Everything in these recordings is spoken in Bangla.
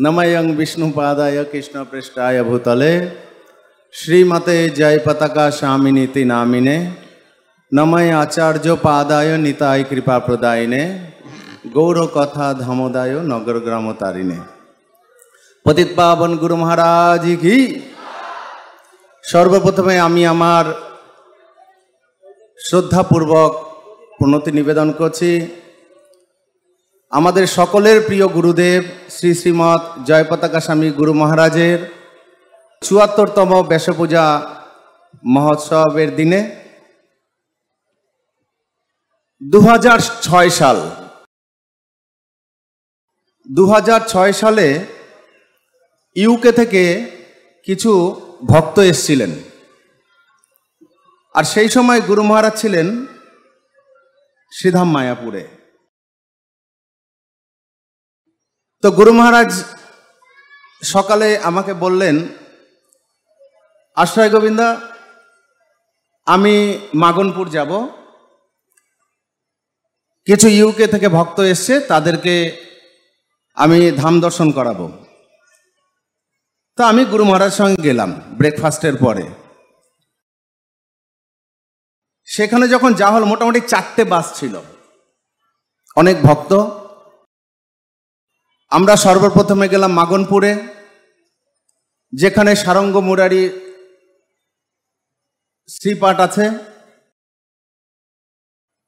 নময়ং বিষ্ণুপাদায় কৃষ্ণপৃষ্ঠায় ভূতলে শ্রীমতে জয় পতাকা স্বামিনীতি নামিনে নময় আচার্য পাদায় নিতায় কৃপা প্রদায়নে গৌরকথা ধামোদায় নগর গ্রাম তারিণে পতিত পাবন গুরু মহারাজ ঘি সর্বপ্রথমে আমি আমার শ্রদ্ধাপূর্বক প্রণতি নিবেদন করছি আমাদের সকলের প্রিয় গুরুদেব শ্রী শ্রীমৎ জয়পতাকা স্বামী গুরু মহারাজের চুয়াত্তরতম ব্যাসপূজা মহোৎসবের দিনে দু সাল। দু হাজার ছয় সালে ইউকে থেকে কিছু ভক্ত এসছিলেন। আর সেই সময় গুরু মহারাজ ছিলেন শ্রীধাম মায়াপুরে। তো গুরু মহারাজ সকালে আমাকে বললেন, আশ্রয় গোবিন্দা, আমি মাগনপুর যাব। কিছু ইউকে থেকে ভক্ত এসছে, তাদেরকে আমি ধাম দর্শন করাবো। তা আমি গুরু মহারাজ সঙ্গে গেলাম ব্রেকফাস্টের পরে। সেখানে যখন যা হল, মোটামুটি চারটে বাস ছিল। অনেক ভক্ত আমরা সর্বপ্রথমে গেলাম মাগনপুরে, যেখানে সারঙ্গ মুরারি শ্রীপাঠ আছে।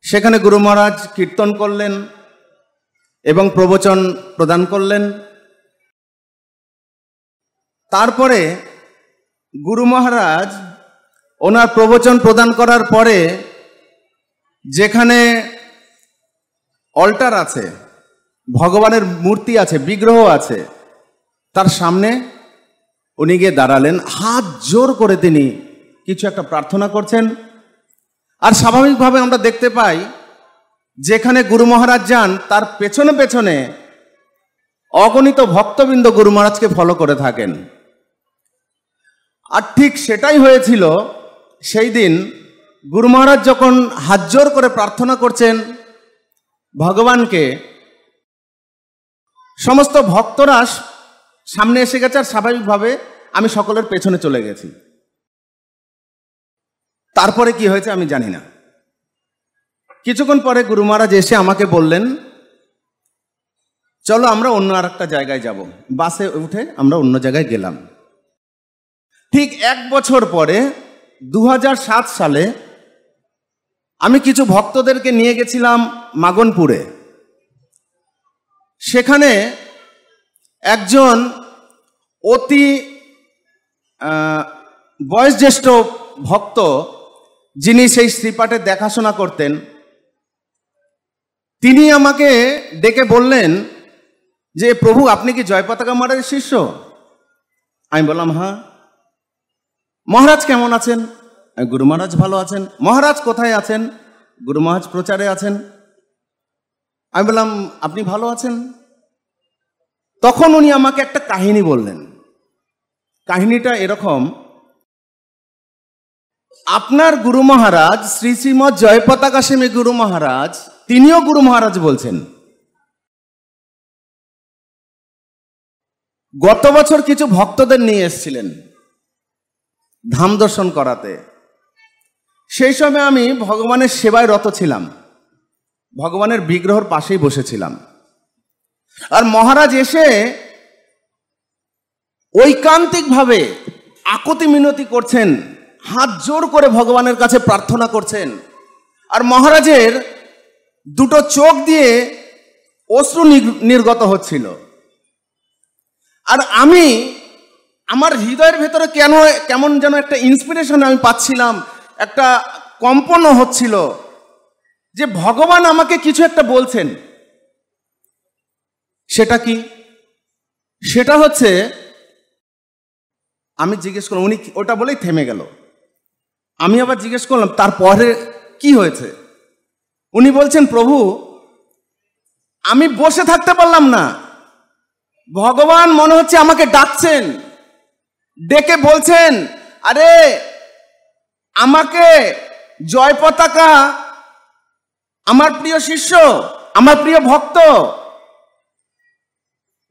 সেখানে গুরু মহারাজ কীর্তন করলেন এবং প্রবচন প্রদান করলেন। তারপরে গুরু মহারাজ ওনার প্রবচন প্রদান করার পরে যেখানে অল্টার আছে ভগবানের মূর্তি আছে, বিগ্রহ আছে। তার সামনে উনি গিয়ে দাঁড়ালেন। হাত জোর করে তিনি কিছু একটা প্রার্থনা করছেন। আর স্বাভাবিকভাবে আমরা দেখতে পাই, যেখানে গুরু মহারাজ যান, তার পেছনে পেছনে অগণিত ভক্তবৃন্দ গুরু মহারাজকে ফলো করে থাকেন। আর ঠিক সেটাই হয়েছিল, সেই দিন গুরু মহারাজ যখন হাত জোর করে প্রার্থনা করছেন, ভগবানকে সমস্ত ভক্তরা সামনে এসে গেছে আর স্বাভাবিকভাবে আমি সকলের পেছনে চলে গেছি। তারপরে কি হয়েছে আমি জানি না। কিছুক্ষণ পরে গুরু মহারাজ এসে আমাকে বললেন, চলো আমরা অন্য আর একটা জায়গায় যাব। বাসে উঠে আমরা অন্য জায়গায় গেলাম। ঠিক এক বছর পরে দু হাজার সাত সালে আমি কিছু ভক্তদেরকে নিয়ে গেছিলাম মাগনপুরে। সেখানে একজন অতি বয়োজ্যেষ্ঠ ভক্ত যিনি সেই শ্রীপাঠের দেখাশোনা করতেন, তিনি আমাকে ডেকে বললেন যে, প্রভু, আপনি কি জয় পতাকা মহারাজের শিষ্য? আমি বললাম হ্যাঁ। মহারাজ কেমন আছেন? গুরু মহারাজ ভালো আছেন। মহারাজ কোথায় আছেন? গুরু মহারাজ প্রচারে আছেন। আমি বললাম, আপনি ভালো আছেন? তখন উনি আমাকে একটা কাহিনী বললেন। কাহিনীটা এরকম, আপনার গুরু মহারাজ, শ্রী শ্রীমৎ জয়পতাকা গুরু মহারাজ, তিনিও গুরু মহারাজ বলছেন। গত বছর কিছু ভক্তদের নিয়ে এসছিলেন ধাম দর্শন করাতে। সেই সময় আমি ভগবানের সেবায় রত ছিলাম। ভগবানের বিগ্রহর পাশেই বসেছিলাম। আর মহারাজ এসে ঐকান্তিকভাবে আকতি মিনতি করছেন, হাত জোর করে ভগবানের কাছে প্রার্থনা করছেন। আর মহারাজের দুটো চোখ দিয়ে অশ্রু নির্গত হচ্ছিল। আর আমি আমার হৃদয়ের ভেতরে কেন, কেমন যেন একটা ইন্সপিরেশন আমি পাচ্ছিলাম, একটা কম্পন হচ্ছিল। যে ভগবান আমাকে কিছু একটা বলছেন, সেটা কি? সেটা হচ্ছে, আমি জিজ্ঞেস করলাম, উনি ওটা বলেই থেমে গেল। আমি আবার জিজ্ঞেস করলাম, তারপরে কি হয়েছে? উনি বলছেন, প্রভু, আমি বসে থাকতে পারলাম না। ভগবান মনে হচ্ছে আমাকে ডাকছেন, ডেকে বলছেন, আরে, আমাকে জয় পতাকা আমার প্রিয় শিষ্য, আমার প্রিয় ভক্ত,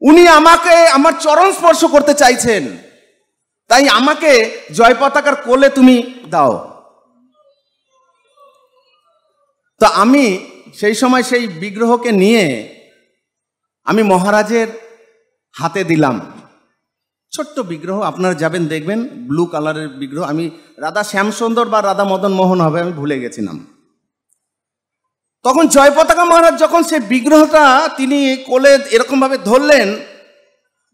উনি আমাকে, আমার চরণ স্পর্শ করতে চাইছেন। তাই আমাকে জয় পতাকার কোলে তুমি দাও। তো আমি সেই সময় সেই বিগ্রহকে নিয়ে আমি মহারাজের হাতে দিলাম। ছোট্ট বিগ্রহ, আপনারা যাবেন, দেখবেন ব্লু কালারের বিগ্রহ। আমি রাধা শ্যামসুন্দর বা রাধা মদন মোহন হবে, আমি ভুলে গেছিলাম। তখন জয় পতাকা মহারাজ যখন সেই বিগ্রহটা তিনি কোলে এরকমভাবে ধরলেন,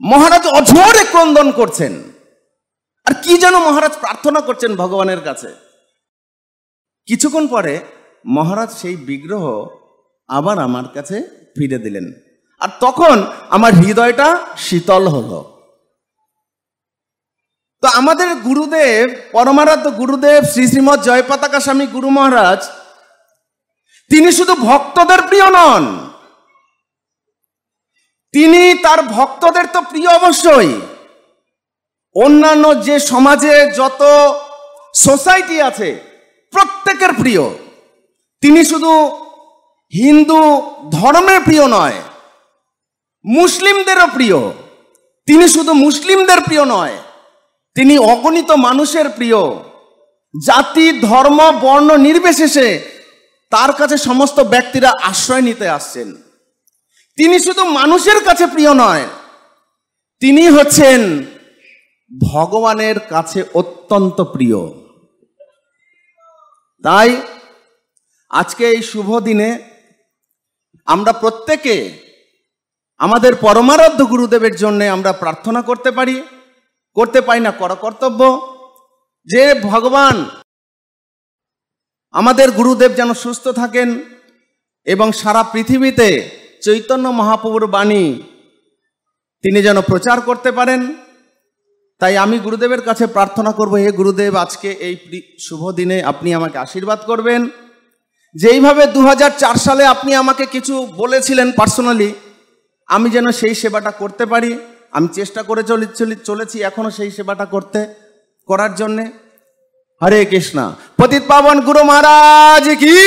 মহারাজ অঝোরে ক্রন্দন করছেন। আর কি যেন মহারাজ প্রার্থনা করছেন ভগবানের কাছে। কিছুক্ষণ পরে মহারাজ সেই বিগ্রহ আবার আমার কাছে ফিরে দিলেন। আর তখন আমার হৃদয়টা শীতল হলো। তো আমাদের গুরুদেব, পরমারাধ্য গুরুদেব, শ্রী শ্রীমৎ জয়পতাকা স্বামী গুরু মহারাজ তিনি শুধু ভক্তদের প্রিয় নন। তিনি তার ভক্তদের তো প্রিয় অবশ্যই। অন্যান্য যে সমাজে যত সোসাইটি আছে, প্রত্যেকের প্রিয়। তিনি শুধু হিন্দু ধর্মের প্রিয় নয়, মুসলিমদেরও প্রিয়। তিনি শুধু মুসলিমদের প্রিয় নয়, তিনি অগণিত মানুষের প্রিয়। জাতি, ধর্ম, বর্ণ নির্বিশেষে তার কাছে সমস্ত ব্যক্তিরা আশ্রয় নিতে আসছেন। তিনি শুধু মানুষের কাছে প্রিয় নয়, তিনি হচ্ছেন ভগবানের কাছে অত্যন্ত প্রিয়। তাই আজকে এই শুভ দিনে আমরা প্রত্যেকে আমাদের পরমারাধ্য গুরুদেবের জন্য আমরা প্রার্থনা করতে পারি করতে পারি না, করা কর্তব্য। যে ভগবান আমাদের গুরুদেব যেন সুস্থ থাকেন এবং সারা পৃথিবীতে চৈতন্য মহাপ্রভুর বাণী তিনি যেন প্রচার করতে পারেন। তাই আমি গুরুদেবের কাছে প্রার্থনা করব, হে গুরুদেব, আজকে এই শুভ দিনে আপনি আমাকে আশীর্বাদ করবেন। যেইভাবে দু হাজার চার সালে আপনি আমাকে কিছু বলেছিলেন পার্সোনালি, আমি যেন সেই সেবাটা করতে পারি। আমি চেষ্টা করে চলে চলেছি এখনও সেই সেবাটা করতে করার জন্যে। হরে কৃষ্ণ। পতিত পাবন গুরু মহারাজ কি?